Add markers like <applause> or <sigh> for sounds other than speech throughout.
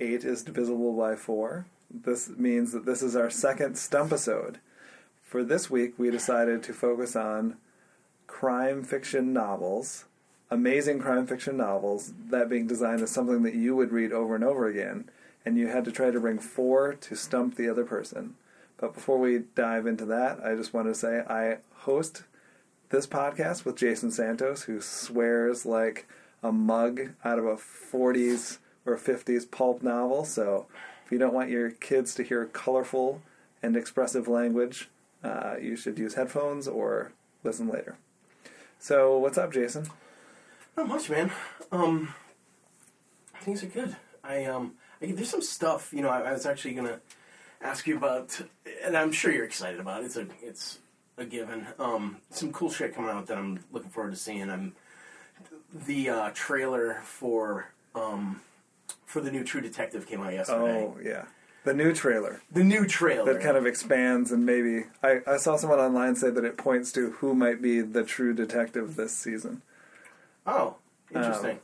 this is uh, 8 is divisible by 4. This means that this is our second stump episode. For this week, we decided to focus on crime fiction novels, amazing crime fiction novels, that being designed as something that you would read over and over again, and you had to try to bring four to stump the other person. But before we dive into that, I just want to say I host this podcast with Jason Santos, who swears like a mug out of a 40s or 50s pulp novel. So if you don't want your kids to hear colorful and expressive language, uh, you should use headphones or listen later. So, what's up, Jason? Not much, man. Um, things are good. I um, I, there's some stuff. You know, I, I was actually gonna ask you about, and I'm sure you're excited about. It. It's a it's a given. Um, some cool shit coming out that I'm looking forward to seeing. I'm the uh, trailer for um, for the new True Detective came out yesterday. Oh, yeah. The new trailer The new trailer that kind of expands and maybe I, I saw someone online say that it points to who might be the true detective this season. Oh, um, interesting.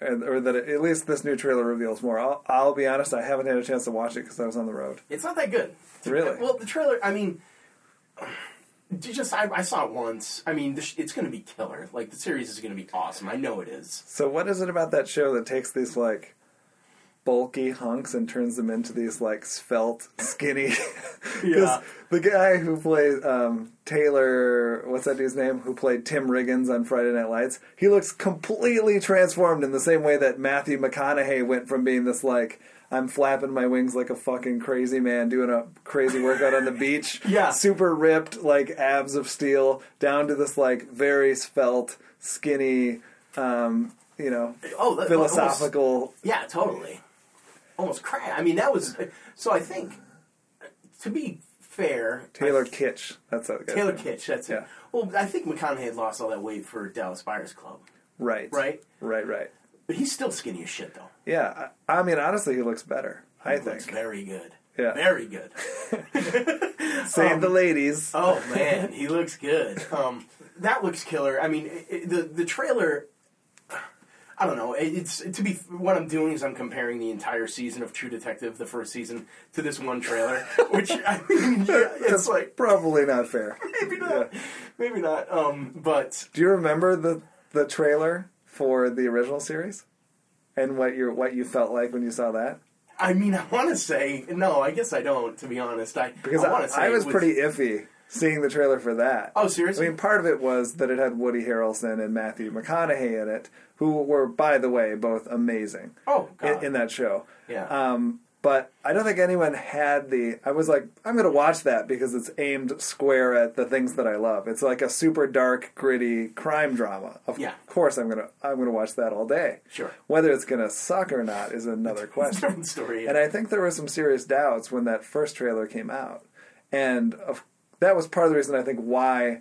and, or that at least this new trailer reveals more. I'll, I'll be honest, I haven't had a chance to watch it because I was on the road. It's not that good. Really? Well, the trailer. I mean, you just I, I saw it once. I mean, it's going to be killer. Like the series is going to be awesome. I know it is. So, what is it about that show that takes these like bulky hunks and turns them into these like svelte, skinny? <laughs> Yeah. the guy who played um, Taylor, what's that dude's name? Who played Tim Riggins on Friday Night Lights? He looks completely transformed in the same way that Matthew McConaughey went from being this like. I'm flapping my wings like a fucking crazy man doing a crazy workout on the <laughs> beach. Yeah. Super ripped, like abs of steel, down to this like very svelte, skinny, um, you know, Oh, that, philosophical. Yeah, totally. Almost crack. I mean, that was so. I think to be fair, Taylor I- Kitsch. That's the Taylor name. Kitsch. That's Yeah. it. Well, I think McConaughey had lost all that weight for Dallas Buyers Club, Right. right? Right. Right. But he's still skinny as shit, though. Yeah. I, I mean, honestly, he looks better. I He looks think. very good. Yeah. very good. <laughs> Save the ladies. Oh man, he looks good. Um, that looks killer. I mean, it, it- the the trailer. I don't know. It's to be what I'm doing is I'm comparing the entire season of True Detective, the first season, to this one trailer. <laughs> Which I mean, yeah, it's That's like probably not fair. <laughs> maybe not, maybe not. Um, but Do you remember the the trailer for the original series, and what you what you felt like when you saw that? I mean, I want to say no. I guess I don't. To be honest, I Because I, I, want to say I it was pretty iffy seeing the trailer for that. Oh, seriously? I mean, part of it was that it had Woody Harrelson and Matthew McConaughey in it, who were, by the way, both amazing oh God. in, in that show. yeah. Um, but I don't think anyone had the. I was like, I'm going to watch that because it's aimed square at the things that I love. It's like a super dark, gritty crime drama. Of Yeah. course, I'm gonna I'm gonna watch that all day. Sure. Whether it's going to suck or not is another <laughs> question. Story. And I think there were some serious doubts when that first trailer came out, and of, that was part of the reason I think why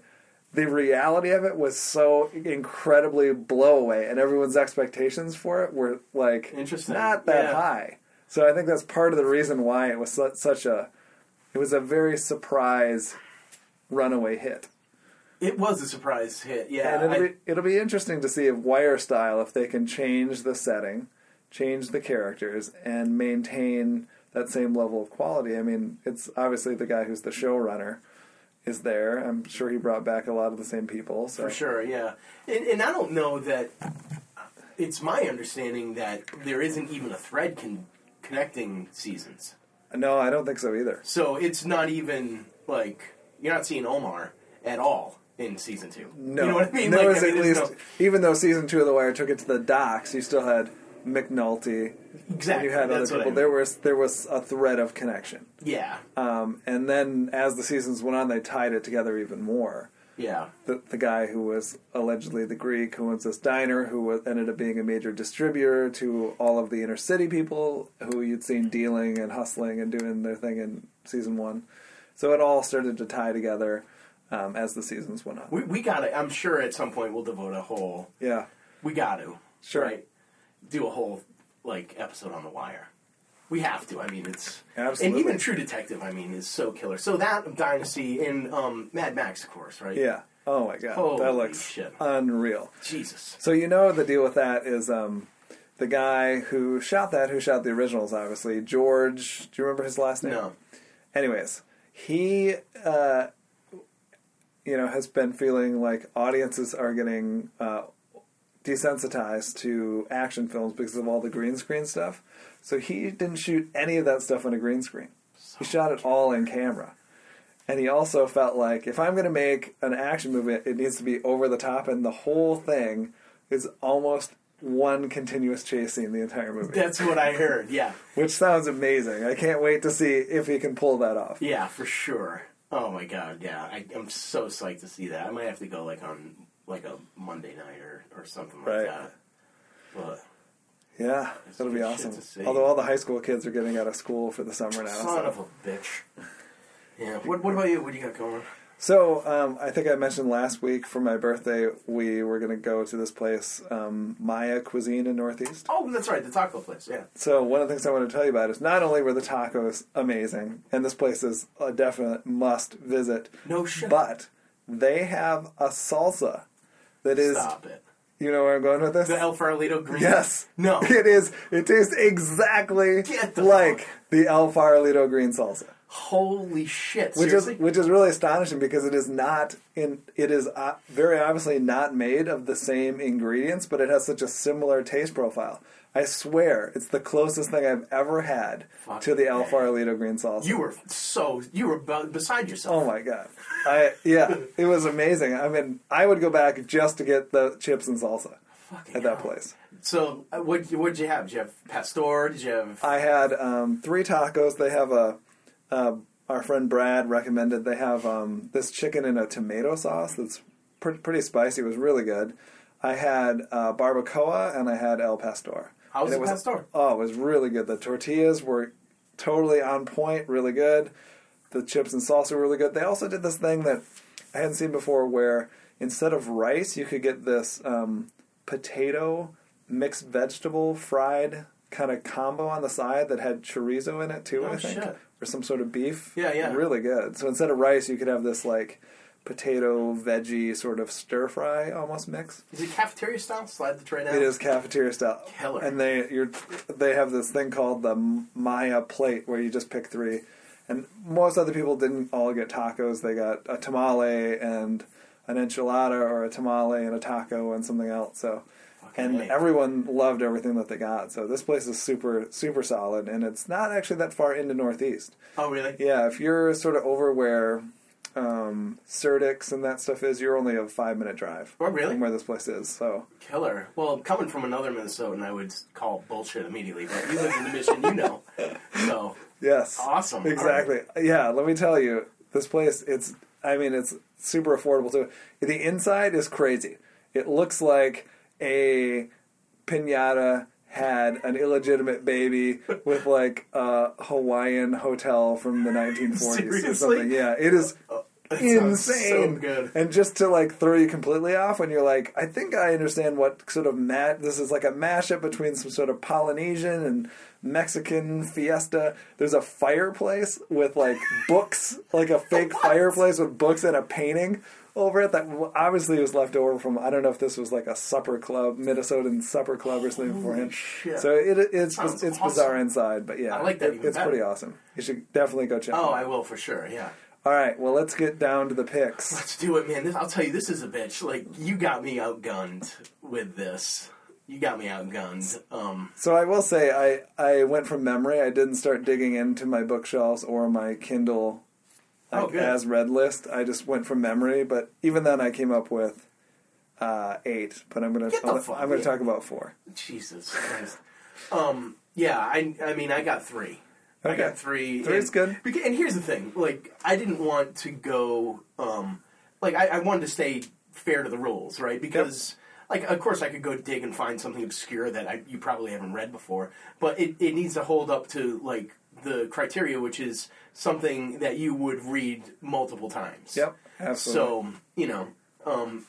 the reality of it was so incredibly blow away, and everyone's expectations for it were like Interesting. not that Yeah. high. So I think that's part of the reason why it was such a it was a very surprise runaway hit. it was a surprise hit. Yeah. And it'll I- be it'll be interesting to see if Wire style if they can change the setting, change the characters, and maintain that same level of quality. I mean, it's obviously the guy who's the showrunner is there. I'm sure he brought back a lot of the same people. So For sure, yeah. And, and I don't know that. It's my understanding that there isn't even a thread con- connecting seasons. no, I don't think so either. So it's not even like you're not seeing Omar at all in season two. No, you know what I mean? There Like, was I at mean, there's least, no- even though season two of The Wire took it to the docks, you still had McNulty. exactly. You had other people. I mean. There was there was a thread of connection. yeah, Um, and then as the seasons went on, they tied it together even more. yeah, the, the guy who was allegedly the Greek who owns this diner, who was, ended up being a major distributor to all of the inner city people who you'd seen dealing and hustling and doing their thing in season one. So it all started to tie together um, as the seasons went on. we we got it. I'm sure at some point we'll devote a whole. yeah, We got to. Sure. Right. Do a whole like episode on the wire. We have to. I mean, it's Absolutely. and even True Detective. I mean, is so killer. So that Dynasty and um, Mad Max, of course, right? yeah. Oh my god, Holy that looks shit. unreal. Jesus. So you know the deal with that is um, the guy who shot that, who shot the originals, obviously, George. Do you remember his last name? No. Anyways, he, uh, you know, has been feeling like audiences are getting uh, desensitized to action films because of all the green screen stuff. So he didn't shoot any of that stuff on a green screen. He shot it all in camera. And he also felt like if I'm going to make an action movie, it needs to be over the top, and the whole thing is almost one continuous chase scene the entire movie. That's what I heard. Yeah. <laughs> Which sounds amazing. I can't wait to see if he can pull that off. Yeah, for sure. Oh my god, yeah. I, I'm so psyched to see that. I might have to go like on like a Monday night or, or something like Right. that. But Yeah, that'll be awesome. Although all the high school kids are getting out of school for the summer now. son So, of a bitch. Yeah. What What about you? What do you got going? so um, I think I mentioned last week for my birthday we were going to go to this place, um, Maya Cuisine in Northeast. Oh, that's right, the taco place. Yeah. So one of the things I want to tell you about is not only were the tacos amazing, and this place is a definite must visit, No shit. but they have a salsa that is. Stop it. You know where I'm going with this? The El Farolito green. Yes. No. <laughs> It is. It tastes exactly the like fuck- the El Farolito green salsa, Holy shit! which Seriously? is which is really astonishing because it is not in. It is uh, very obviously not made of the same ingredients, but it has such a similar taste profile. I swear, it's the closest thing I've ever had Fuck to the El man. Farolito green salsa. you were so you were beside yourself. Oh my god! I yeah, it was amazing. I mean, I would go back just to get the chips and salsa Fucking at that hell. place. So uh, what what'd you have? Did you have pastor? Did you have? I had um, three tacos. They have a uh, our friend Brad recommended. They have um, this chicken in a tomato sauce that's pr- pretty spicy. It was really good. I had uh, barbacoa and I had el pastor. How was And it the pastor? Oh, it was really good. The tortillas were totally on point, really good. The chips and salsa were really good. They also did this thing that I hadn't seen before, where instead of rice, you could get this um, potato mixed vegetable fried kind of combo on the side that had chorizo in it too. Oh, I think, shit. or some sort of beef. Yeah, yeah. really good. So instead of rice, you could have this like potato veggie sort of stir fry almost mix. Is it cafeteria style? Slide the tray down. It is cafeteria style. Killer. And they you're they have this thing called the Maya plate where you just pick three. And most other people didn't all get tacos. They got a tamale and an enchilada or a tamale and a taco and something else. So Fucking and A. everyone loved everything that they got. So this place is super super solid and it's not actually that far into Northeast. Oh really? Yeah, if you're sort of over where um, Surdyk's and that stuff is, you're only a five minute drive Oh really? from where this place is. So Killer. Well, coming from another Minnesotan, I would call bullshit immediately. But you live in the mission, you know. So Yes. Awesome. Exactly. Yeah, let me tell you, this place it's I mean it's super affordable too. The inside is crazy. It looks like a piñata had an illegitimate baby with like a Hawaiian hotel from the 1940s or something. Yeah, it is that insane. so good. And just to like throw you completely off when you're like, I think I understand what sort of mat. This is like a mashup between some sort of Polynesian and Mexican fiesta. There's a fireplace with like <laughs> books, like a fake fireplace with books and a painting over it that obviously was left over from. I don't know if this was like a supper club, Minnesotan supper club or something beforehand. shit. So it, it's Sounds it's awesome. bizarre inside, but yeah, I like that it- it's better. pretty awesome. You should definitely go check. Oh, it out. Oh. I will for sure. Yeah. All right, well, let's get down to the picks. Let's do it, man. This, I'll tell you, this is a bitch. Like you got me outgunned with this. You got me outgunned. Um, So I will say, I I went from memory. I didn't start digging into my bookshelves or my Kindle Oh, like, good. as read list. I just went from memory. But even then, I came up with uh, eight. But I'm gonna Get the I'm, fuck gonna in. talk about four. Jesus Christ. Um, yeah, I, I mean, I got three. I got three. Three's and, good. beca- And here's the thing: like, I didn't want to go. Um, like, I, I wanted to stay fair to the rules, right? Because, like, of course, I could go dig and find something obscure that I, you probably haven't read before, but it, it needs to hold up to like the criteria, which is something that you would read multiple times. Yep, absolutely. So you know, um,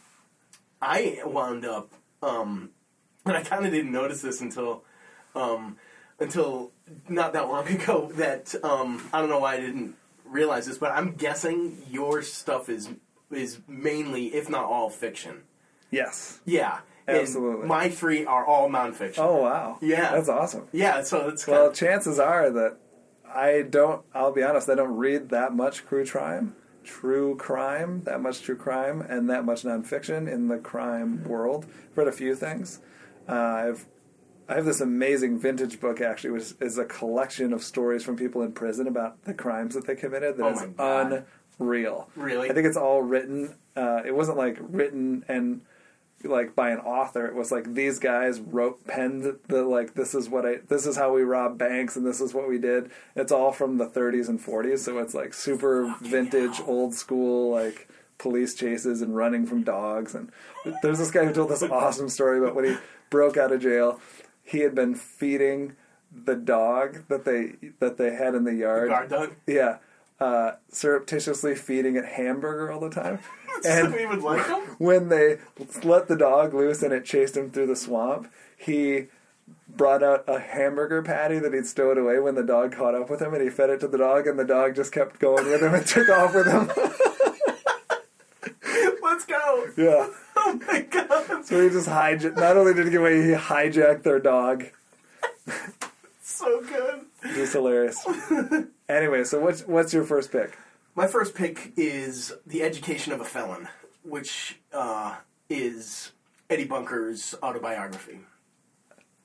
I wound up, um, <laughs> and I kind of didn't notice this until, um, until not that long <laughs> ago. That um, I don't know why I didn't realize this, but I'm guessing your stuff is is mainly, if not all, fiction. Yes. Yeah, And Absolutely. my three are all nonfiction. Oh wow. Yeah. That's awesome. Yeah, so it's Well, of, chances are that I don't. I'll be honest. I don't read that much true crime, true crime, that much true crime, and that much nonfiction in the crime world. I've read a few things. Uh, I've I have this amazing vintage book actually, which is a collection of stories from people in prison about the crimes that they committed. That Oh is unreal. Really? I think it's all written. Uh, it wasn't like written and like by an author. It was like these guys wrote penned the like this is what I this is how we rob banks and this is what we did. It's all from the 30s and 40s, so it's like super vintage, old school like police chases and running from dogs. And there's this guy who told this awesome story about when he broke out of jail. He had been feeding the dog that they that they had in the yard. guard dog. Yeah. Uh, surreptitiously feeding it hamburger all the time. <laughs> And we would like them. when they let the dog loose and it chased him through the swamp, he brought out a hamburger patty that he'd stowed away when the dog caught up with him and he fed it to the dog and the dog just kept going with him and took off with him. <laughs> Let's go. yeah. Oh my god, So he just hijacked, not only did he get away, he hijacked their dog. so good. Was hilarious. anyway, so what's, what's your first pick? My first pick is The Education of a Felon, which uh, is Eddie Bunker's autobiography.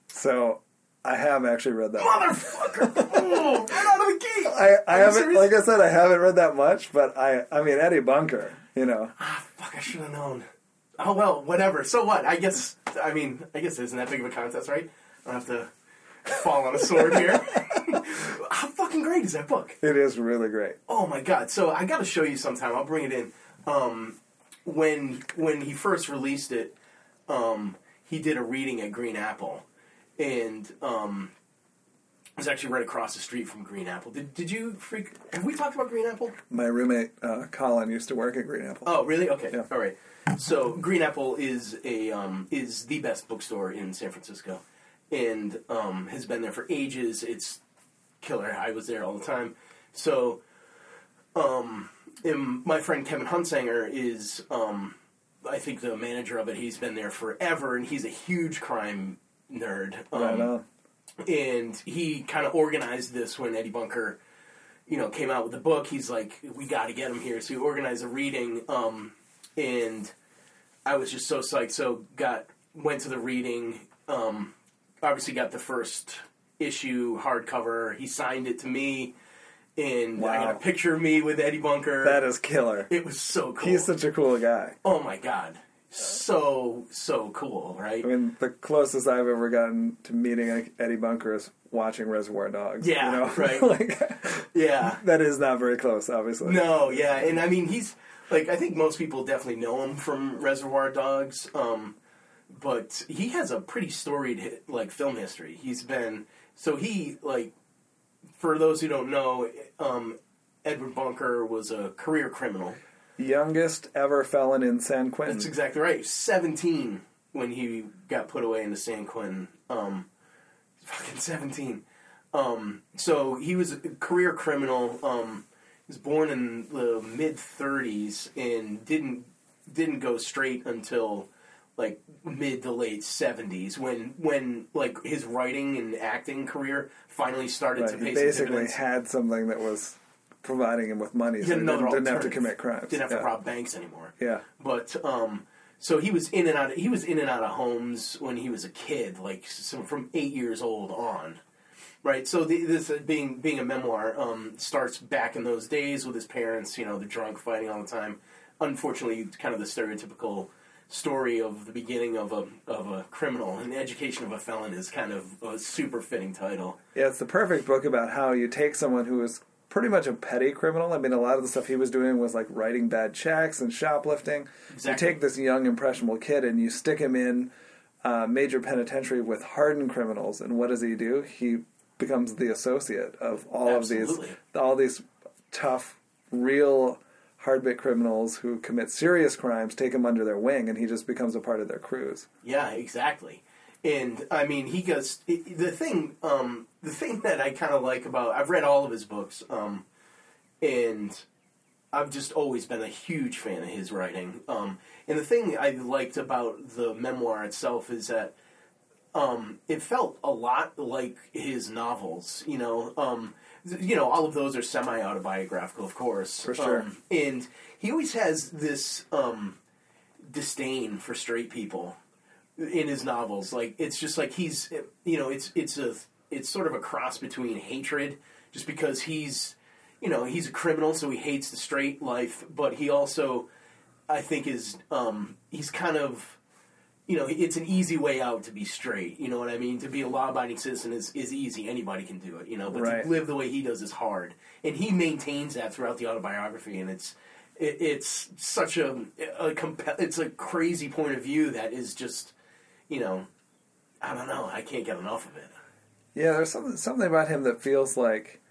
So I have actually read that. Motherfucker! oh, right out of the gate! <laughs> I, I haven't, serious? like I said, I haven't read that much, but I, I mean, Eddie Bunker, you know. Ah, fuck, I should have known. Oh well, whatever. So what? I guess, I mean, I guess it isn't that big of a contest, right? I don't have to fall on a sword here. <laughs> How fucking great is that book? It is really great. Oh my god! So I got to show you sometime. I'll bring it in. Um, when when he first released it, um, he did a reading at Green Apple, and um, it was actually right across the street from Green Apple. Did Did you freak? Have we talked about Green Apple? My roommate uh, Colin used to work at Green Apple. Oh, really? Okay. Yeah. All right. So Green Apple is a um, is the best bookstore in San Francisco, and um, has been there for ages. It's killer. I was there all the time. So, um, my friend Kevin Hunsanger is, um, I think, the manager of it. He's been there forever, and he's a huge crime nerd. Um, Right. And he kind of organized this when Eddie Bunker, you know, came out with the book. He's like, we got to get him here, so he organized a reading, um, and I was just so psyched. So got went to the reading. Um, obviously, got the first issue hardcover. He signed it to me, and I got a picture of me with Eddie Bunker. That is killer. it was so cool. He's such a cool guy. oh my god, so so cool, right? I mean, the closest I've ever gotten to meeting Eddie Bunker is watching Reservoir Dogs. Yeah, you know? <laughs> right. <laughs> like, Yeah. that is not very close, obviously. No, yeah, and I mean he's like I think most people definitely know him from Reservoir Dogs, um, but he has a pretty storied like film history. He's been so he like for those who don't know, um, Edward Bunker was a career criminal. Youngest ever felon in San Quentin. That's exactly right. Seventeen when he got put away into San Quentin. Um, fucking seventeen. Um, so he was a career criminal. Um, he was born in the mid thirties and didn't didn't go straight until like mid to late seventies when when like his writing and acting career finally started Right, to He pay some basically had something that was providing him with money, so he didn't, didn't have to commit crimes. Didn't have yeah. to rob banks anymore. Yeah. But um, so he was in and out. Of, he was in and out of homes when he was a kid, like so from eight years old on. Right. So the, this uh, being being a memoir um, starts back in those days with his parents. You know, they're drunk, fighting all the time. Unfortunately, kind of the stereotypical story of the beginning of a of a criminal and the education of a felon is kind of a super fitting title. Yeah, it's the perfect book about how you take someone who is pretty much a petty criminal. I mean, a lot of the stuff he was doing was like writing bad checks and shoplifting. Exactly. You take this young, impressionable kid and you stick him in uh, major penitentiary with hardened criminals, and what does he do? He becomes the associate of all Absolutely. of these, all these tough, real hard-bit criminals who commit serious crimes. Take him under their wing, and he just becomes a part of their crews. Yeah, exactly. And I mean, he goes. the thing, um, the thing that I kind of like about I've read all of his books, um, and I've just always been a huge fan of his writing. Um, and the thing I liked about the memoir itself is that um, it felt a lot like his novels. You know, um, you know, all of those are semi autobiographical, of course, For sure. Um, and he always has this um, disdain for straight people in his novels. Like it's just like he's, you know, it's it's a it's sort of a cross between hatred, just because he's, you know, he's a criminal, so he hates the straight life, but he also, I think, is um, he's kind of you know, it's an easy way out to be straight. You know what I mean? To be a law-abiding citizen is, is easy. Anybody can do it. You know, but Right. to live the way he does is hard, and he maintains that throughout the autobiography. And it's it's such a, a compa- it's a crazy point of view that is just, you know, I don't know. I can't get enough of it. Yeah, there's something something about him that feels like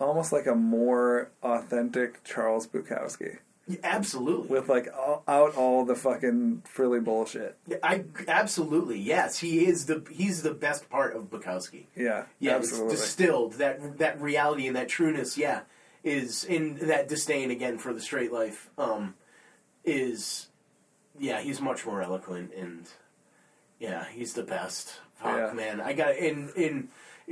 almost like a more authentic Charles Bukowski Yeah, absolutely. with like all, out all the fucking frilly bullshit. I absolutely yes. He is the he's the best part of Bukowski. Yeah, Yeah, absolutely. it's distilled that that reality and that trueness. Yeah, is in that disdain again for the straight life. Um, is yeah, he's much more eloquent and yeah, he's the best. Fuck Yeah. man, I got in in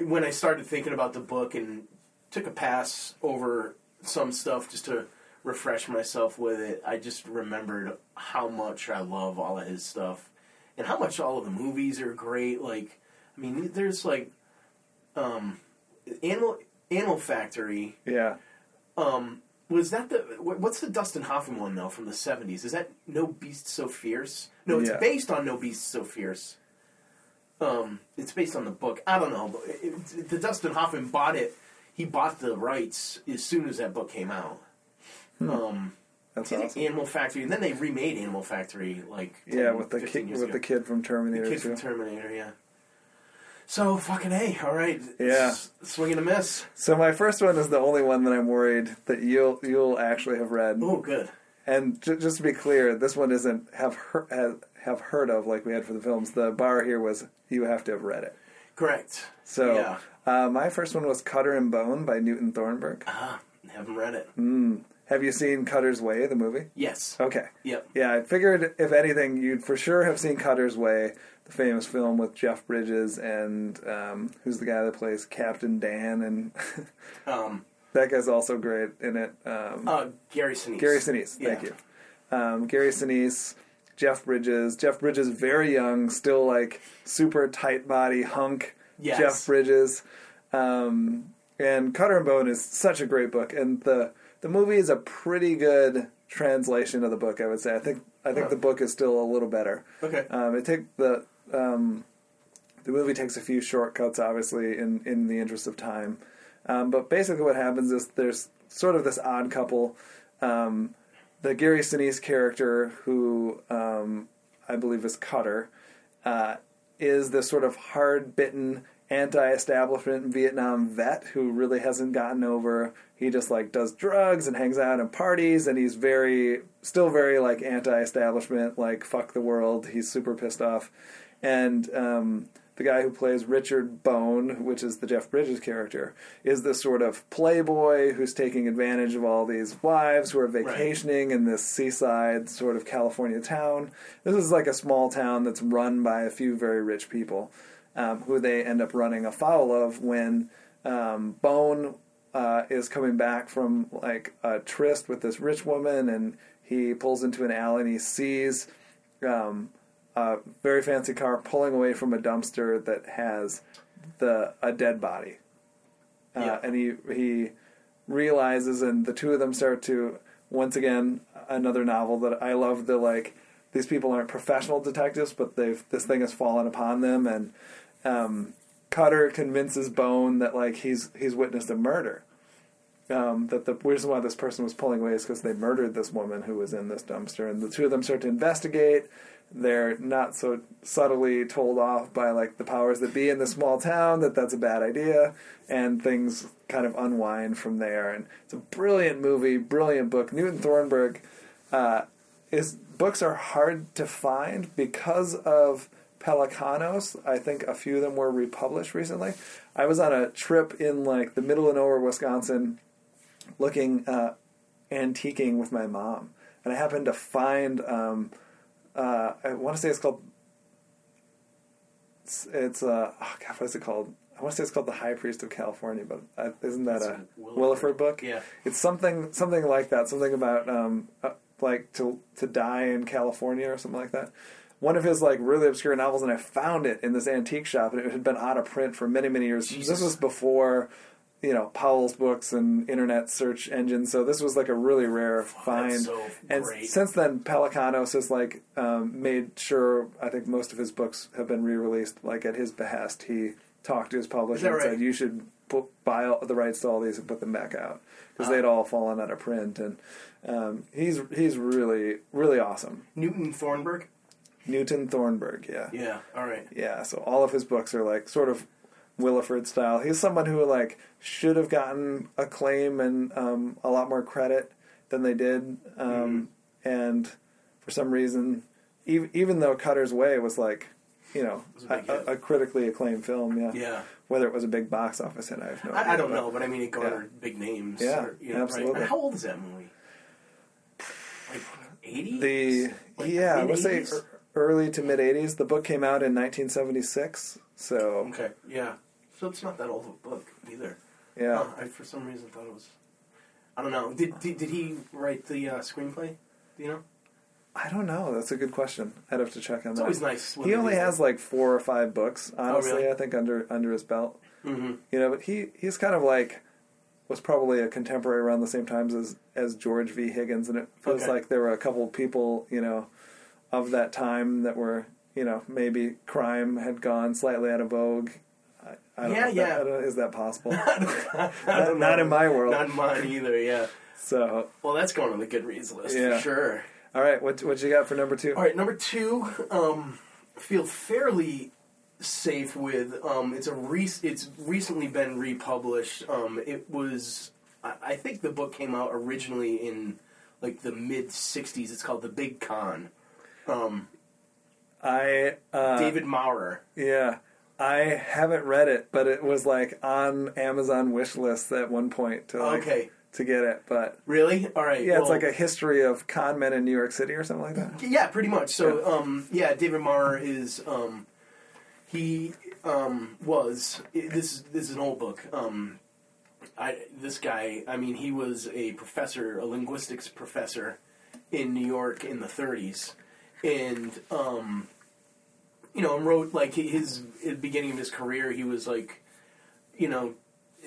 when I started thinking about the book and took a pass over some stuff just to refresh myself with it. I just remembered how much I love all of his stuff and how much all of the movies are great. Like, I mean, there's like um, Animal Animal Factory. yeah, Um, was that the what's the Dustin Hoffman one though from the seventies? Is that No Beast So Fierce? No, it's Yeah. based on No Beast So Fierce. Um, it's based on the book. I don't know. But it, it- the Dustin Hoffman bought it. He bought the rights as soon as that book came out. Um, that's awesome. Animal Factory, and then they remade Animal Factory like 10, Yeah, with the kid with ago. the kid from Terminator The Kid too. from Terminator, yeah. So fucking a, all right. Yeah. S- swing and a miss. so my first one is the only one that I'm worried that you'll you'll actually have read. Oh, good. And j- just to be clear, this one isn't have heard, have, have heard of like we had for the films. The bar here was you have to have read it. Correct. So Yeah. uh, my first one was Cutter and Bone by Newton Thornburg. Ah, haven't read it. Mm. Have you seen Cutter's Way, the movie? Yes. Okay. Yep. Yeah, I figured if anything, you'd for sure have seen Cutter's Way, the famous film with Jeff Bridges and um, who's the guy that plays Captain Dan, and <laughs> Um, that guy's also great in it. Um, uh, Gary Sinise. Gary Sinise, thank Yeah. you. Um, Gary Sinise, Jeff Bridges. Jeff Bridges, very young, still like super tight body hunk. Yes. Jeff Bridges, um, and Cutter and Bone is such a great book, and the the movie is a pretty good translation of the book. I would say. I think I think the book is still a little better. Okay. Um, it take the um, the movie takes a few shortcuts, obviously, in in the interest of time. Um, but basically, what happens is there's sort of this odd couple. Um, the Gary Sinise character, who um, I believe is Cutter, uh, is this sort of hard bitten, anti establishment Vietnam vet who really hasn't gotten over. He just like does drugs and hangs out and parties, and he's very, still very like anti establishment, like fuck the world. He's super pissed off. And um, the guy who plays Richard Bone, which is the Jeff Bridges character, is this sort of playboy who's taking advantage of all these wives who are vacationing in this seaside sort of California town. This is like a small town that's run by a few very rich people, um, who they end up running afoul of when um, Bone uh, is coming back from like a tryst with this rich woman, and he pulls into an alley and he sees. Um, a very fancy car pulling away from a dumpster that has the a dead body. Uh, Yeah. And he he realizes, and the two of them start to once again another novel that I love. The like these people aren't professional detectives, but they've this thing has fallen upon them, and um, Cutter convinces Bone that like he's he's witnessed a murder. Um, that the reason why this person was pulling away is because they murdered this woman who was in this dumpster, and the two of them start to investigate. They're not so subtly told off by like the powers that be in the small town that that's a bad idea, and things kind of unwind from there. And it's a brilliant movie, brilliant book. Newton Thornburg, uh, his books are hard to find because of Pelecanos. I think a few of them were republished recently. I was on a trip in like the middle of nowhere, Wisconsin, looking uh, antiquing with my mom, and I happened to find. Um, uh, I want to say it's called. It's, it's uh, oh God, what is it called? I want to say it's called the High Priest of California, but uh, isn't that a Willeford. Willeford book? Yeah. It's something something like that. Something about um, uh, like to to die in California or something like that. One of his like really obscure novels, and I found it in this antique shop, and it had been out of print for many many years. Jesus. This was before you know Powell's books and internet search engines, so this was like a really rare find. so and since then, Pelecanos has like um, made sure I think most of his books have been re-released. Like at his behest, he talked to his publisher and right? said, "You should put, buy all, the rights to all these and put them back out because Ah. they'd all fallen out of print." And um, he's he's really really awesome. Newton Thornburg. Newton Thornburg, yeah. Yeah. All right. Yeah, so all of his books are like sort of Willeford style. He's someone who like should have gotten acclaim and um, a lot more credit than they did, um, and for some reason, even, even though Cutter's Way was like, you know, a a, a, critically acclaimed film, yeah. Yeah. Whether it was a big box office hit, I have no idea. I, I don't but- know, but I mean, it garnered big names. Yeah, or, you know, absolutely. How old is that movie? Like eighty. The Like yeah, let's say early to mid '80s. The book came out in 1976, so Okay. Yeah. So it's not that old of a book either. yeah. Huh, I for some reason thought it was. I don't know. Did did, did he write the uh, screenplay? Do you know? I don't know. That's a good question. I'd have to check on It's that. always nice. He only has like four or five books, honestly. really? I think under under his belt. Mhm. You know, but he he's kind of like was probably a contemporary around the same times as as George V. Higgins, and it feels Okay. like there were a couple of people, you know, of that time that were, you know, maybe crime had gone slightly out of vogue. I, I don't Yeah, know yeah. That, I don't, is that possible? <laughs> Not, not in my world. Not in mine either. Yeah. so, Well, that's going on the good reads list Yeah. for sure. all right, what what you got for number two? All right, number two, um, feel fairly safe with. Um, it's a rec- It's recently been republished. Um, it was, I, I think the book came out originally in like the mid '60s. It's called The Big Con. Um, I uh, David Maurer. Yeah. I haven't read it, but it was like on Amazon wish list at one point to like Okay. to get it. But Really? All right. yeah, it's like a history of con men in New York City or something like that. Yeah, pretty much. So, um, yeah, David Maurer is um, he um, was this. This is an old book. Um, I this guy. I mean, he was a professor, a linguistics professor in New York in the 30s, and um, you know, wrote like his beginning of his career. He was like, you know,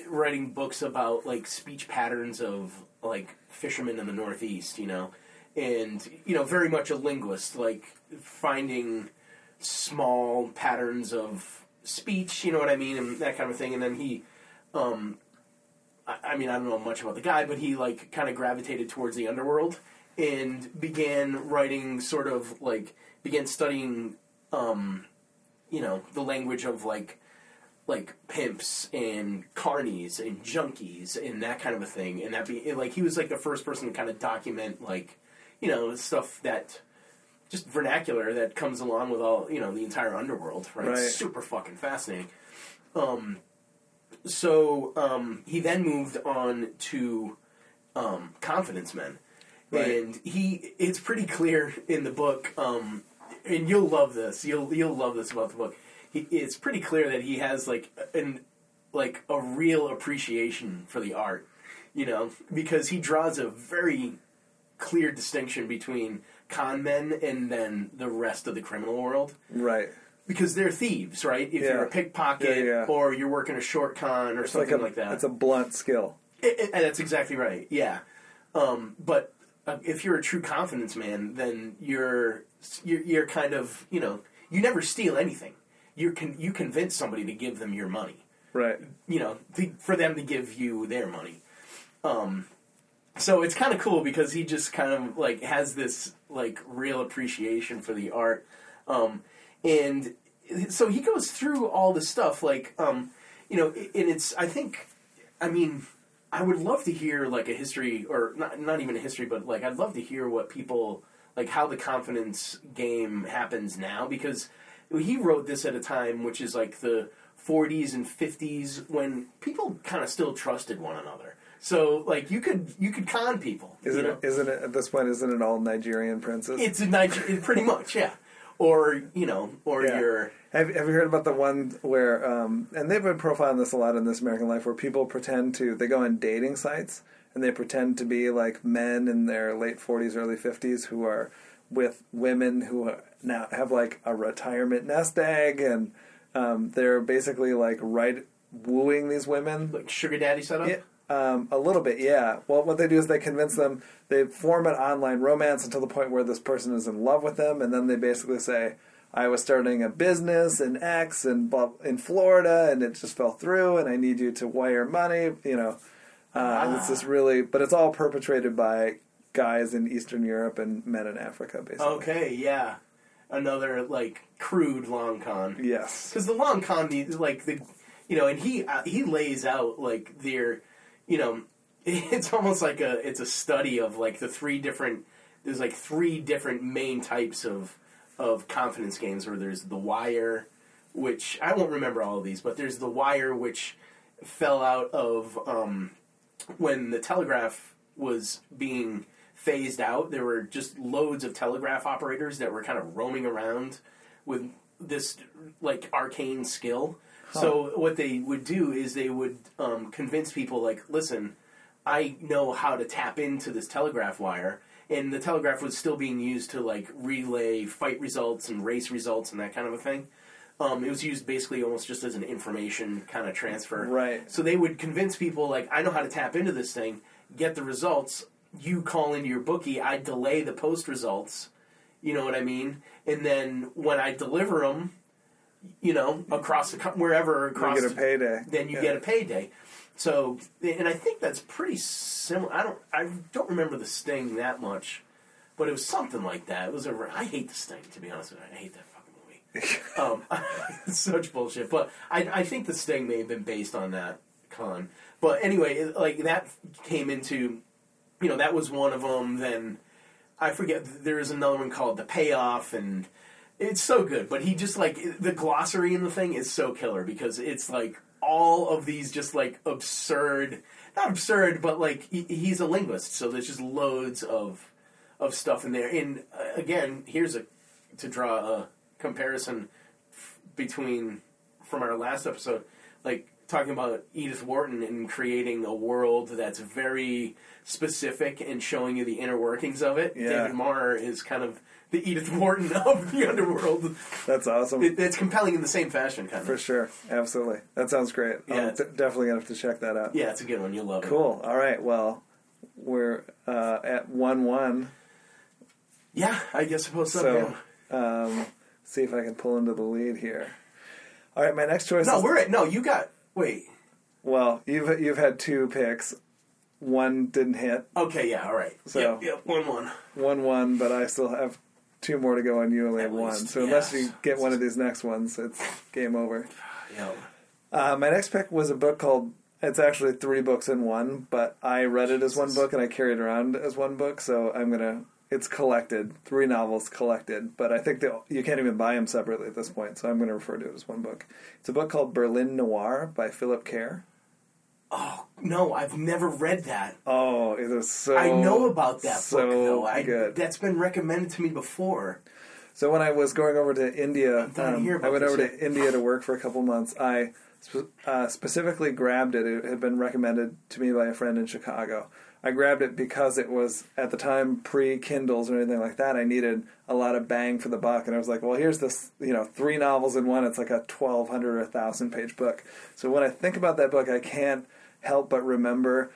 writing books about like speech patterns of like fishermen in the Northeast, you know, and you know, very much a linguist, like finding small patterns of speech, you know what I mean, and that kind of thing. And then he, um, I mean, I don't know much about the guy, but he like kind of gravitated towards the underworld and began writing sort of like began studying, um, you know, the language of like like pimps and carnies and junkies and that kind of a thing. And that be like he was like the first person to kind of document like you know stuff that just vernacular that comes along with all you know the entire underworld right, Right. super fucking fascinating. Um so um he then moved on to um confidence men Right. and he it's pretty clear in the book um and you'll love this you'll you'll love this about the book he, it's pretty clear that he has like an like a real appreciation for the art you know because he draws a very clear distinction between con men and then the rest of the criminal world Right. because they're thieves right if Yeah. you're a pickpocket Yeah, yeah. or you're working a short con or It's like something a like that it's a blunt skill. it, it- and that's exactly right. Yeah, um, but if you're a true confidence man, then you're, you're you're kind of you know you never steal anything. You can you convince somebody to give them your money. Right. You know, to, for them to give you their money. Um, so it's kind of cool because he just kind of like has this like real appreciation for the art, um, and so he goes through all the stuff like um, you know, and it's I think, I mean, I would love to hear like a history or not not even a history, but like I'd love to hear what people like how the confidence game happens now because he wrote this at a time which is like the 40s and 50s when people kind of still trusted one another. So like you could you could con people. Isn't it? Isn't it at this point? Isn't it all Nigerian princes? It's a Niger- pretty much, yeah. Or you know, or Yeah. you're Have, have you heard about the one where, um, and they've been profiling this a lot in This American Life, where people pretend to, they go on dating sites and they pretend to be like men in their late 40s, early 50s who are with women who now have like a retirement nest egg and um, they're basically like right wooing these women. like sugar daddy setup. Yeah, um, a little bit, yeah. Well, what they do is they convince them, they form an online romance until the point where this person is in love with them, and then they basically say, I was starting a business in X and in Florida, and it just fell through, and I need you to wire money, you know. Uh, and it's this really, but it's all perpetrated by guys in Eastern Europe and men in Africa, basically. Okay, yeah. Another like crude long con. Yes. because the long con needs like the you know and he uh, he lays out like their you know <laughs> it's almost like a it's a study of like the three different there's like three different main types of of confidence games where there's the wire which i won't remember all of these but there's the wire which fell out of um, when the telegraph was being phased out there were just loads of telegraph operators that were kind of roaming around with this like arcane skill. So what they would do is they would um, convince people like, listen, I know how to tap into this telegraph wire, and the telegraph was still being used to like relay fight results and race results and that kind of a thing. Um, it was used basically almost just as an information kind of transfer. Right. So they would convince people like, I know how to tap into this thing, get the results. You call into your bookie. I delay the post results. You know what I mean? And then when I deliver them, you know, across the wherever You across, get a payday. then you Yeah. get a payday. So, and I think that's pretty similar. I don't, I don't remember the Sting that much, but it was something like that. It was a. I hate the Sting to be honest with you. I hate that fucking movie. <laughs> um, <laughs> it's such bullshit. But I, I think the Sting may have been based on that con. But anyway, it- like that came into, you know, that was one of them. Then I forget. There is another one called the Payoff, and it's so good. But he just like the glossary in the thing is so killer because it's like all of these just like absurd, not absurd, but like he, he's a linguist, so there's just loads of of stuff in there. And uh, again, here's a to draw a comparison f- between from our last episode, like talking about Edith Wharton and creating a world that's very specific and showing you the inner workings of it. Yeah. David Maurer is kind of <laughs> the Edith Wharton of the underworld. That's awesome. It, it's compelling in the same fashion, kind of. For sure. Absolutely. That sounds great. Yeah. I'm d- definitely going to have to check that out. Yeah, it's a good one. You'll love it. Cool. All right. Well, we're uh, at 1 1. Yeah, I guess I suppose so. So, um, see if I can pull into the lead here. All right. My next choice No, is. we're at no. You got wait. Well, you've, you've had two picks. One didn't hit. Okay, yeah, all right. So- yep, yep, one one. 1 1, but I still have two more to go, and you only At have one. least, So, unless yes. you get one of these next ones, it's game over. <sighs> Yeah. Uh, my next pick was a book called. It's actually three books in one, but I read it as one book and I carried it around as one book. So I'm gonna. It's collected, three novels collected, but I think that you can't even buy them separately at this point. So I'm going to refer to it as one book. It's a book called Berlin Noir by Philip Kerr. Oh no, I've never read that. Oh, it was so. I know about that so book though. I, good. That's been recommended to me before. So when I was going over to India, I'm dying to um, I went over yeah. to India to work for a couple months. I uh, specifically grabbed it. It had been recommended to me by a friend in Chicago. I grabbed it because it was at the time pre Kindles or anything like that. I needed a lot of bang for the buck, and I was like, "Well, here's this, you know, three novels in one. It's like a twelve hundred or a thousand page book." So when I think about that book, I can't help but remember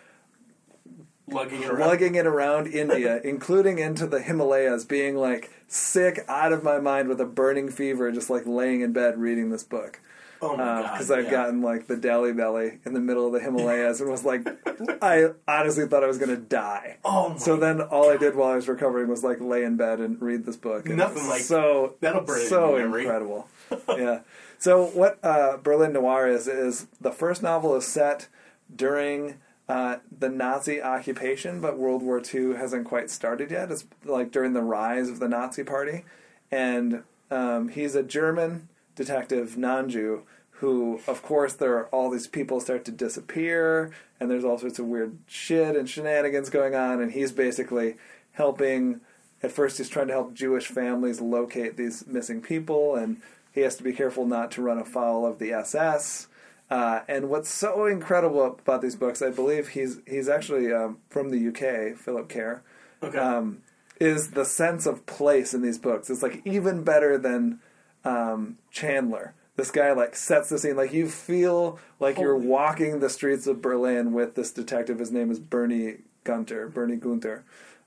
Lugging it around. lugging it around India, <laughs> including into the Himalayas, being like sick out of my mind with a burning fever, just like laying in bed reading this book. oh my god! Because I've yeah. gotten like the Delhi belly in the middle of the Himalayas and was like, <laughs> I honestly thought I was going to die. Oh my So then all I did while I was recovering was like lay in bed and read this book. And Nothing like- so that'll burn so incredible. <laughs> yeah. So what uh, Berlin Noir is is the first novel is set during uh, the Nazi occupation, but World War II hasn't quite started yet. It's like during the rise of the Nazi Party, and um, he's a German detective, non-Jew, who, of course, there are all these people start to disappear, and there's all sorts of weird shit and shenanigans going on, and he's basically helping. At first, he's trying to help Jewish families locate these missing people, and he has to be careful not to run afoul of the SS. Uh, and what's so incredible about these books, I believe he's he's actually um, from the UK, Philip Kerr, Okay. um, is the sense of place in these books. It's like even better than um, Chandler. This guy like sets the scene. Like you feel like you're walking the streets of Berlin with this detective. His name is Bernie Gunther. Bernie Gunther.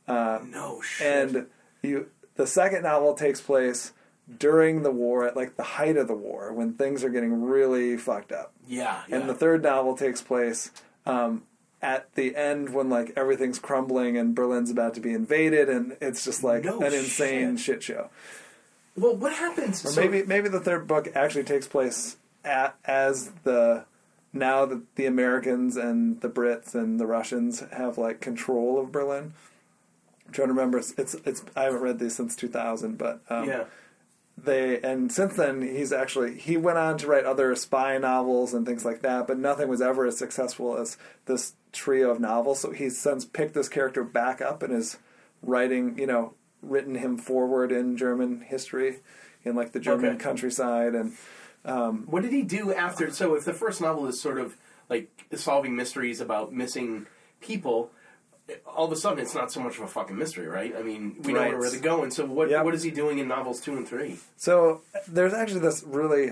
Uh, no shit. and you the second novel takes place during the war at like the height of the war when things are getting really fucked up yeah, yeah. and the third novel takes place um, at the end when like everything's crumbling and berlin's about to be invaded and it's just like No an insane shit. shit show well, what happens? or so- maybe maybe the third book actually takes place at, as the now that the Americans and the Brits and the Russians have like control of Berlin. I'm trying to remember. It's it's, it's I haven't read these since 2000, but um, yeah. They and since then he's actually he went on to write other spy novels and things like that, but nothing was ever as successful as this trio of novels. So he's since picked this character back up and is writing, you know, written him forward in German history, in like the German Okay. countryside, and um, What did he do after? So, if the first novel is sort of like solving mysteries about missing people, all of a sudden it's not so much of a fucking mystery, right? I mean, we know where they're going. So, what Yep. what is he doing in novels two and three? So there's actually this really,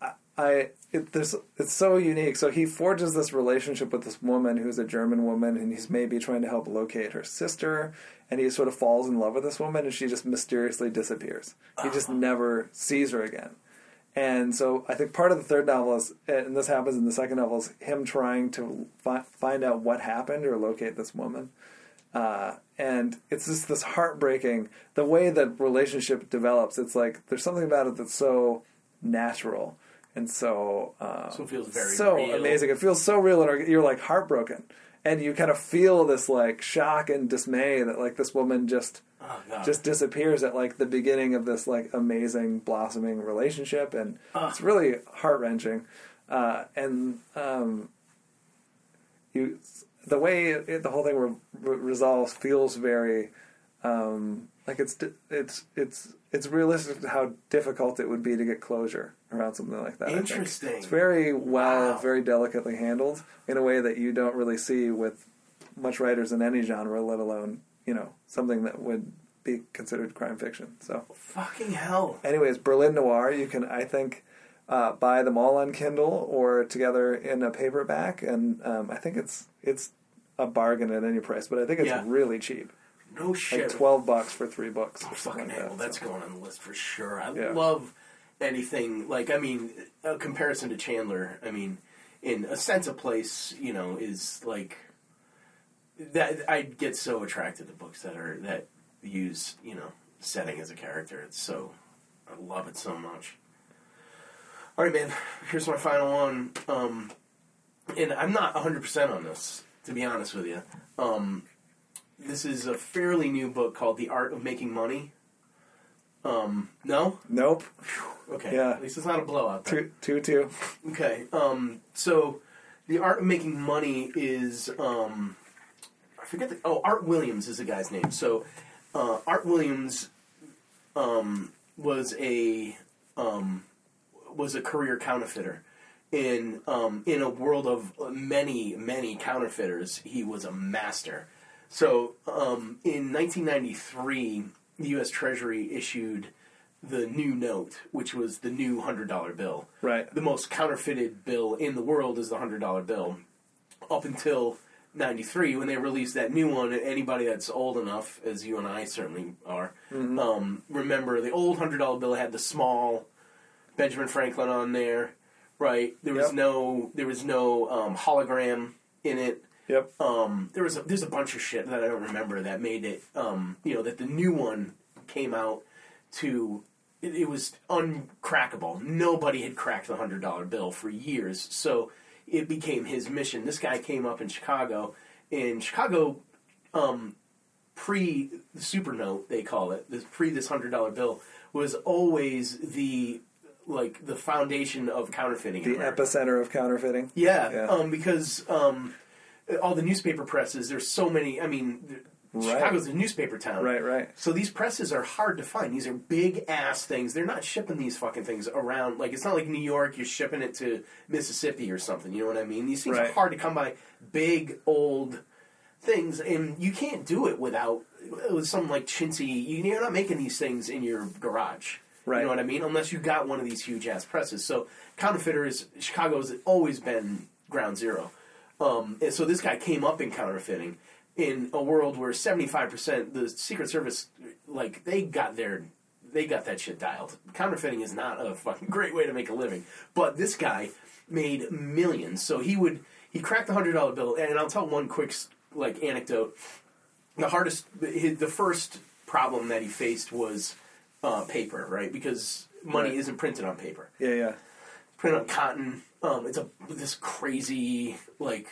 I, I it, there's it's so unique. So he forges this relationship with this woman who's a German woman, and he's maybe trying to help locate her sister, and he sort of falls in love with this woman, and she just mysteriously disappears. He just ah. never sees her again. And so I think part of the third novel is, and this happens in the second novel, is him trying to fi- find out what happened or locate this woman. Uh, and it's just this heartbreaking the way that relationship develops. It's like there's something about it that's so natural and so uh, So it feels very so amazing. It feels so real, and you're like heartbroken, and you kind of feel this like shock and dismay that like this woman just Oh just disappears at like the beginning of this like amazing blossoming relationship, and it's really heart wrenching. Uh, and um, you, the way it, the whole thing re- re- resolves feels very um, like it's it's it's it's realistic to how difficult it would be to get closure around something like that. Interesting. It's very well, Wow. very delicately handled in a way that you don't really see with much writers in any genre, let alone you know something that would be considered crime fiction. So, fucking hell. anyways, Berlin Noir. You can, I think, uh, buy them all on Kindle or together in a paperback, and um, I think it's it's a bargain at any price. But I think it's Yeah. really cheap, No shit. like twelve bucks for three books Oh, fucking like hell, that. that's so. going on the list for sure. I Yeah. love anything like I mean, a comparison to Chandler. I mean, in a sense of place, you know, is like that. I get so attracted to books that are that use you know setting as a character. It's so I love it so much. All right, man. Here's my final one. Um, and I'm not 100 percent on this, to be honest with you. Um, this is a fairly new book called The Art of Making Money. Um, no? Nope, Okay. Yeah. At least it's not a blowout. then. two two two. Okay. Um, so, The Art of Making Money is, um, I forget the, oh, Art Williams is the guy's name. So, uh, Art Williams, um, was a, um, was a career counterfeiter. In, um, in a world of many, many counterfeiters, he was a master. So, um, in 1993, the U.S. Treasury issued the new note, which was the new hundred dollar bill. Right. The most counterfeited bill in the world is the hundred dollar bill. Up until '93, when they released that new one, anybody that's old enough, as you and I certainly are, um, remember the old hundred dollar bill had the small Benjamin Franklin on there, right? There was Yep. no there was no um, hologram in it Yep. um, there was a, there's a bunch of shit that I don't remember that made it. Um, you know that the new one came out to. It, it was uncrackable. Nobody had cracked the hundred dollar bill for years, so it became his mission. This guy came up in Chicago. In Chicago, um, pre the super note they call it, this pre this hundred dollar bill was always the like the foundation of counterfeiting. The epicenter of counterfeiting. Yeah, Yeah. Um, because um, all the newspaper presses. There's so many. I mean, Right. Chicago's a newspaper town. Right, right. So these presses are hard to find. These are big ass things. They're not shipping these fucking things around. Like it's not like New York. You're shipping it to Mississippi or something. You know what I mean? These things are hard to come by. Big old things, and you can't do it without with some like chintzy. you- You're not making these things in your garage. Right. You know what I mean? Unless you got one of these huge ass presses. So counterfeiters, Chicago's always been ground zero. Um, and so this guy came up in counterfeiting in a world where 75% the Secret Service like they got their they got that shit dialed. Counterfeiting is not a fucking great way to make a living. But this guy made millions. So he would he cracked the hundred dollar bill, and I'll tell one quick like anecdote. The hardest, his, the first problem that he faced was uh, paper, right? Because money Right. isn't printed on paper Yeah, yeah. printed on cotton. Um, it's a this crazy like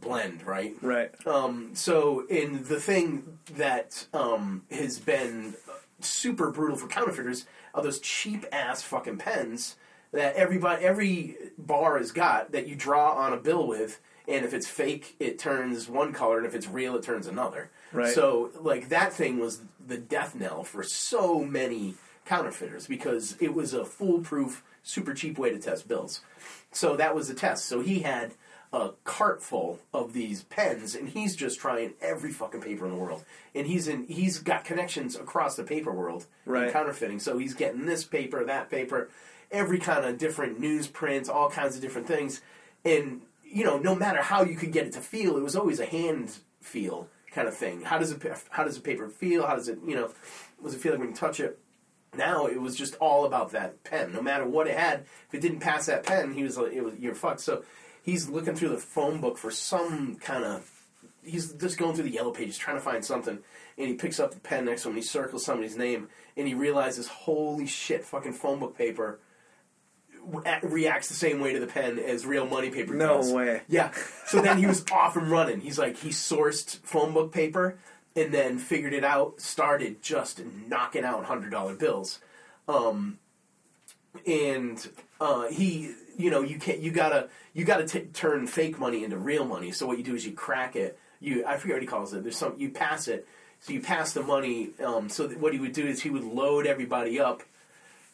blend, right? Right. Um, so, in the thing that um, has been super brutal for counterfeiters are those cheap ass fucking pens that everybody, every bar has got that you draw on a bill with, and if it's fake, it turns one color, and if it's real, it turns another. Right. So, like that thing was the death knell for so many counterfeiters because it was a foolproof, super cheap way to test bills. So that was the test. So he had a cart full of these pens, and he's just trying every fucking paper in the world. And he's in. He's got connections across the paper world in Right. counterfeiting. So he's getting this paper, that paper, every kind of different newsprint, all kinds of different things. And you know, no matter how you could get it to feel, it was always a hand feel kind of thing. How does it? How does the paper feel? How does it? You know, what does it feel like when you touch it? Now it was just all about that pen. No matter what it had, if it didn't pass that pen, he was like, it was, "You're fucked." So he's looking through the phone book for some kind of. He's just going through the yellow pages trying to find something, and he picks up the pen next to him. and He circles somebody's name, and he realizes, "Holy shit! Fucking phone book paper." Reacts the same way to the pen as real money paper No does. way. Yeah. So then he was <laughs> off and running. He's like, he sourced phone book paper and then figured it out, started just knocking out $100 bills. Um, and uh, he, you know, you can't, you gotta, you gotta t- turn fake money into real money. So what you do is you crack it. You, I forget what he calls it. There's some, you pass it. So you pass the money. Um, so that what he would do is he would load everybody up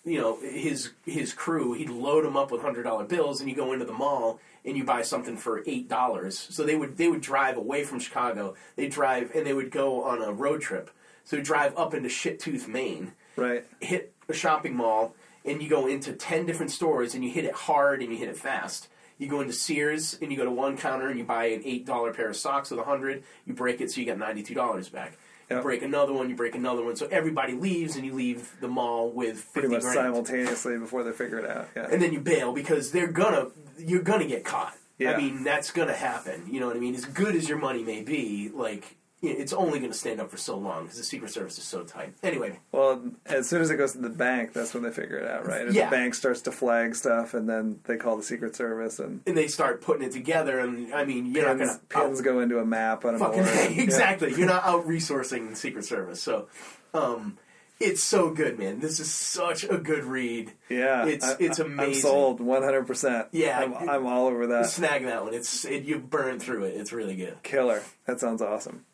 you know his his crew he'd load them up with hundred dollar bills and you go into the mall and you buy something for eight dollars so they would they would drive away from chicago they drive and they would go on a road trip so drive up into shit tooth maine Right. hit a shopping mall and you go into 10 different stores and you hit it hard and you hit it fast you go into sears and you go to one counter and you buy an $8 pair of socks with 100 you break it so you get $92 back you Yep. break another one you break another one so everybody leaves and you leave the mall with 50 Pretty much grand simultaneously before they figure it out. Yeah. and then you bail because they're gonna you're gonna get caught. Yeah. I mean that's gonna happen. You know what I mean? As good as your money may be, like you it's only gonna stand up for so long because the Secret Service is so tight. Anyway, Well, as soon as it goes to the bank, that's when they figure it out, right? And Yeah. the bank starts to flag stuff, and then they call the Secret Service, and and they start putting it together, and I mean you're pins, not gonna pins out- go into a map on a fucking board. <laughs> Yeah. exactly. You're not out resourcing the Secret Service, so um, it's so good, man. This is such a good read. Yeah, It's- I- it's I- I'm amazing. sold 100. percent Yeah, I'm, I'm all over that. Snag that one. It's it, you burn through it. It's really good. Killer. That sounds awesome.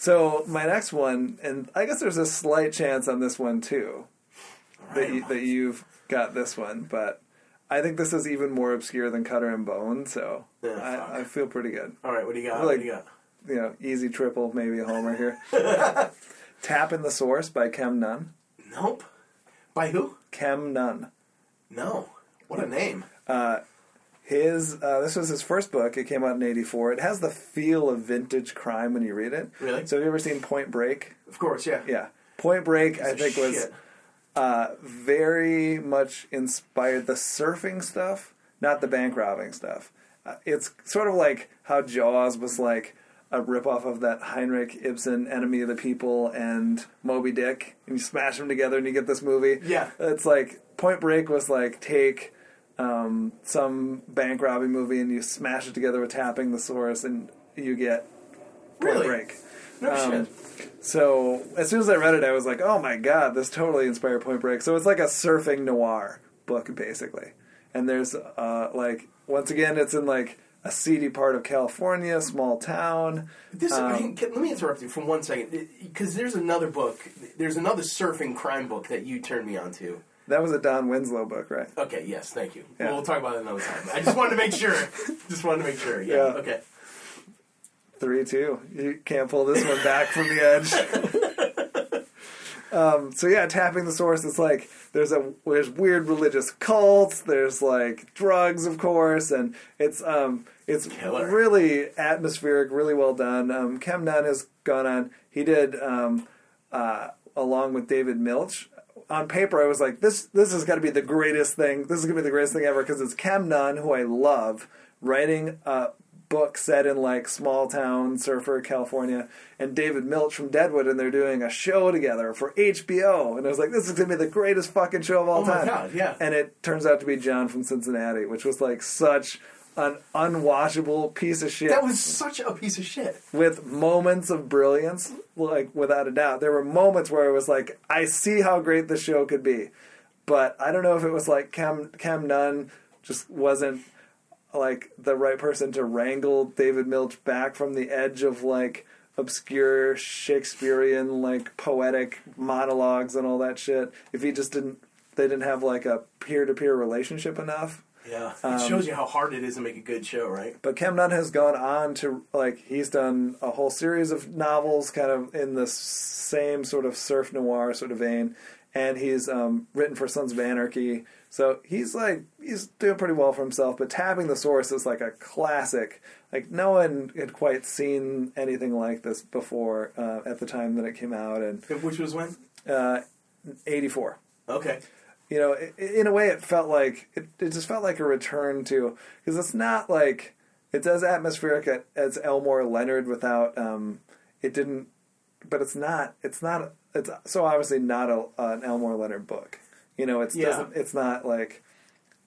So my next one, and I guess there's a slight chance on this one too that you, that you've got this one, but I think this is even more obscure than Cutter and Bone. So Yeah. I, I feel pretty good. All right, what do you got? Like- what do you got? You know, easy triple, maybe a homer here. <laughs> Tapping the Source by Kem Nunn. Nope. By who? Kem Nunn. No. What a name. Uh, His uh, this was his first book. It came out in '84. It has the feel of vintage crime when you read it. Really? So have you ever seen Point Break? Of course, yeah. Yeah, Point Break. I Piece think was uh, very much inspired the surfing stuff, not the bank robbing stuff. Uh, it's sort of like how Jaws was like a ripoff of that Heinrich Ibsen Enemy of the People and Moby Dick, and you smash them together and you get this movie. Yeah. it's like Point Break was like take um, some bank robbing movie and you smash it together with tapping the source and you get Point Really? Break. No Um, shit. So as soon as I read it, I was like, "Oh my god, this totally inspired Point Break." So it's like a surfing noir, book basically. And there's uh, like once again, it's in like a seedy part of California, small town. This Um, let me interrupt you for one second because there's another book. There's another surfing crime book that you turned me on to. That was a Don Winslow book, right? Okay, yes, thank you. Yeah. Well, we'll talk about it another time. I just wanted to make sure. <laughs> just wanted to make sure. Yeah. Yeah. Okay. Three two. You can't pull this one back from the edge. <laughs> um, so yeah, tapping the source. It's like there's a there's weird religious cults. There's like drugs, of course, and it's um it's Killer. really atmospheric, really well done. Um, Kem Nunn has gone on. He did um, uh, along with David Milch. On paper, I was like, this this has got to be the greatest thing. This is gonna be the greatest thing ever because it's Kem Nunn, who I love, writing a book set in like small town surfer California, and David Milch from Deadwood, and they're doing a show together for HBO. And I was like, this is gonna be the greatest fucking show of all Oh my time. God, yeah. And it turns out to be John from Cincinnati, which was like such an unwatchable piece of shit That was such a piece of shit. with moments of brilliance, like without a doubt. There were moments where it was like, I see how great the show could be, but I don't know if it was like Kem Kem Nunn just wasn't like the right person to wrangle David Milch back from the edge of like obscure Shakespearean like poetic monologues and all that shit. If he just didn't, they didn't have like a peer to peer relationship enough. Yeah. Um, it shows you how hard it is to make a good show, right? But Nunn has gone on to like he's done a whole series of novels, kind of in the same sort of surf noir sort of vein, and he's um, written for Sons of Anarchy. So he's like he's doing pretty well for himself. But Tapping the Source is like a classic. Like no one had quite seen anything like this before uh, at the time that it came out, and Which was when? uh, eighty four Okay. You know, i- in a way, it felt like it, it just felt like a return to because it's not like it's as atmospheric as Elmore Leonard without um, it didn't, but it's not. It's not. It's so obviously not a, an Elmore Leonard book. You know, it's Yeah. doesn't. It's not like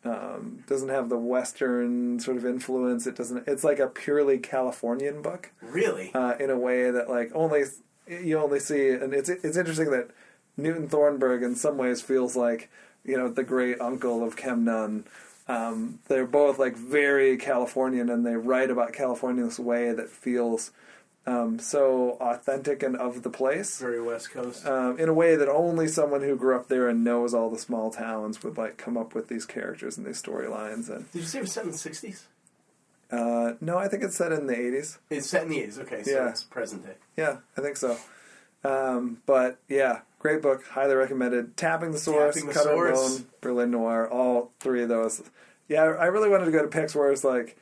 um, doesn't have the Western sort of influence. It doesn't. It's like a purely Californian book Really? uh, in a way that like only you only see and it's it's interesting that Newton Thornburg in some ways feels like you know the great uncle of Kem Nunn. Um, they're both like very Californian and they write about California in this way that feels um, so authentic and of the place. Very West Coast. Um, in a way that only someone who grew up there and knows all the small towns would like come up with these characters and these storylines. And Did you say it was set in the 60s? uh, no, I think it's set in the eighties. It's set in the 80s. Okay, so Yeah. it's present day. Yeah, I think so. Um, but yeah, great book, highly recommended. Tapping the Source, Tapping the Cutter Source. Bone, Berlin Noir, all three of those. Yeah, I really wanted to go to picks where it's like,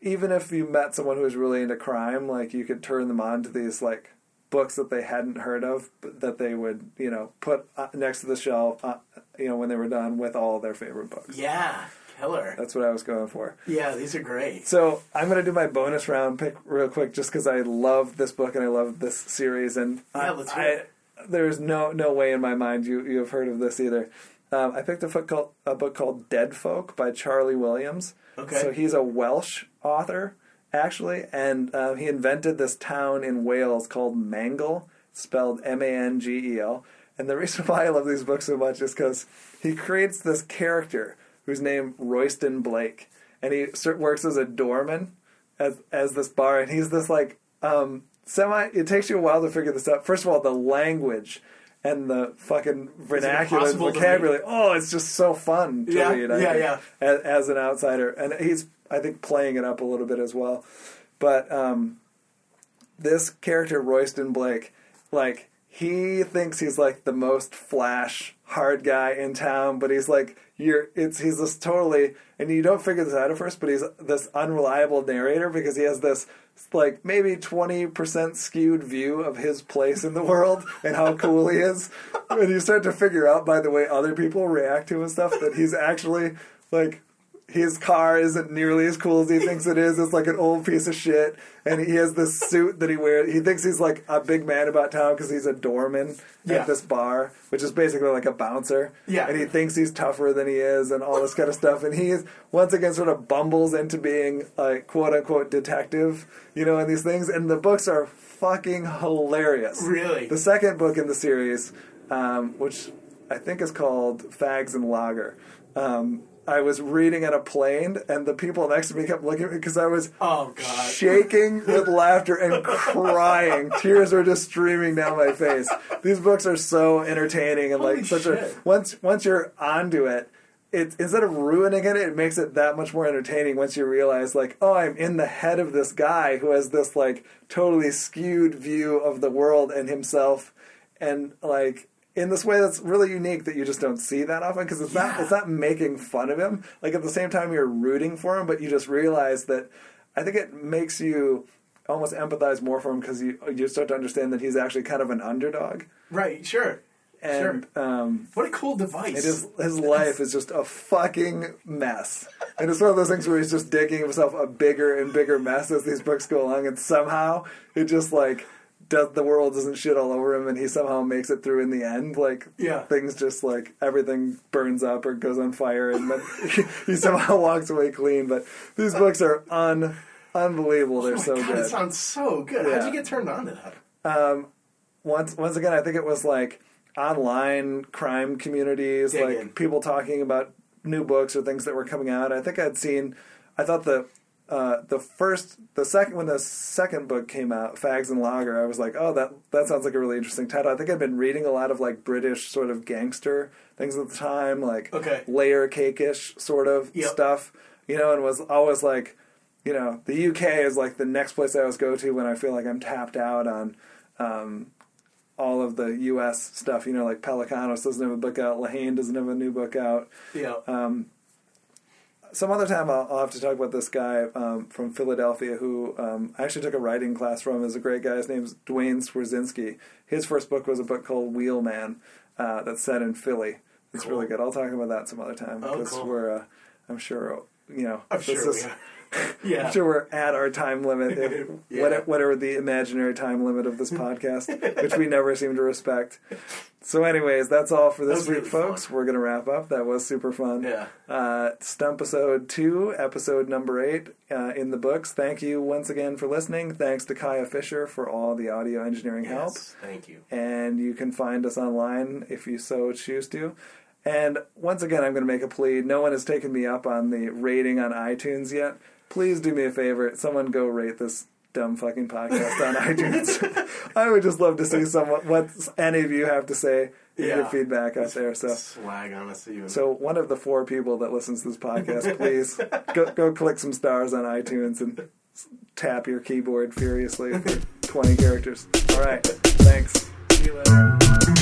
even if you met someone who was really into crime, like you could turn them on to these like books that they hadn't heard of, but that they would you know put uh, next to the shelf, uh, you know when they were done with all their favorite books. Yeah, killer. That's what I was going for. Yeah, these are great. So I'm going to do my bonus round pick real quick, just because I love this book and I love this series, and Yeah, I, let's hear I- it. there's no no way in my mind you you have heard of this either. Um, I picked a, book called, a book called Dead Folk by Charlie Williams. Okay. So he's a Welsh author actually, and um, he invented this town in Wales called Mangel, spelled M-A-N-G-E-L. And the reason <laughs> why I love these books so much is because he creates this character who's named Royston Blake, and he works as a doorman as as this bar, and he's this like um, semi. It takes you a while to figure this out. First of all, the language. And the fucking vernacular vocabulary. Oh, it's just so fun to Yeah, read. I yeah, think, yeah. As, as an outsider, and he's I think playing it up a little bit as well. But um, this character Royston Blake, like he thinks he's like the most flash hard guy in town, but he's like you're it's he's this totally and you don't figure this out at first, but he's this unreliable narrator because he has this like maybe 20% skewed view of his place in the world and how cool he is. And you start to figure out by the way other people react to his stuff that he's actually like his car isn't nearly as cool as he thinks it is. It's like an old piece of shit, and he has this suit that he wears. He thinks he's like a big man about town because he's a doorman Yeah. at this bar, which is basically like a bouncer. Yeah. and he thinks he's tougher than he is, and all this kind of stuff. And he is once again sort of bumbles into being a quote unquote detective, you know, in these things. And the books are fucking hilarious. Really? The second book in the series, um, which I think is called Fags and Lager. Um, I was reading on a plane, and the people next to me kept looking at me because I was Oh God. shaking with <laughs> laughter and crying. Tears were just streaming down my face. These books are so entertaining and Holy like such a once once you're onto it, it instead of ruining it, it makes it that much more entertaining once you realize like, oh, I'm in the head of this guy who has this like totally skewed view of the world and himself and like in this way that's really unique that you just don't see that often because it's not it's not making fun of him like at the same time you're rooting for him but you just realize that i think it makes you almost empathize more for him because you you start to understand that he's actually kind of an underdog Right. Sure. and um What a cool device. is his life is just a fucking mess and it's one of those things where he's just digging himself a bigger and bigger mess as these books go along and somehow it just like does the world doesn't shit all over him and he somehow makes it through in the end like Yeah. things just like everything burns up or goes on fire and then <laughs> he somehow walks away clean but these books are un unbelievable they're Oh so God, good It sounds so good. Yeah. How'd you get turned on to that? Um, once once again, I think it was like online crime communities, Dig like in. people talking about new books or things that were coming out. I think I'd seen. I thought the uh, the first, the second when the second book came out, Fags and Lager, I was like, oh, that that sounds like a really interesting title. I think I'd been reading a lot of like British sort of gangster things at the time, like Okay. layer cake-ish sort of Yep. stuff, you know, and was always like, you know, the UK is like the next place I always go to when I feel like I'm tapped out on um, all of the U.S. stuff. You know, like Pelecanos doesn't have a book out, Lehane doesn't have a new book out. Yeah. Um, some other time I'll, I'll have to talk about this guy um, from Philadelphia who um, I actually took a writing class from. is a great guy. His name's Duane Swierczynski. His first book was a book called Wheelman uh, that's set in Philly. It's Cool. really good. I'll talk about that some other time Oh, because cool. we're, uh, I'm sure, you know, I'm this sure. is- we are. <laughs> yeah. I'm sure we're at our time limit, if- <laughs> Yeah. whatever, whatever the imaginary time limit of this <laughs> podcast, which we never seem to respect. So, anyways, that's all for this week, really folks. fun. We're going to wrap up. That was super fun. Yeah. Uh, Stump episode two, episode number eight uh, in the books. Thank you once again for listening. Thanks to Kaya Fisher for all the audio engineering help Thank you. and you can find us online if you so choose to. And once again, I'm going to make a plea. No one has taken me up on the rating on iTunes yet. Please do me a favor. Someone go rate this dumb fucking podcast on <laughs> iTunes. <laughs> I would just love to see someone what any of you have to say in your feedback out there. So. Swag on us even. So one of the four people that listens to this podcast, <laughs> please go, go click some stars on iTunes and tap your keyboard furiously for 20 characters. All right, thanks. See you later.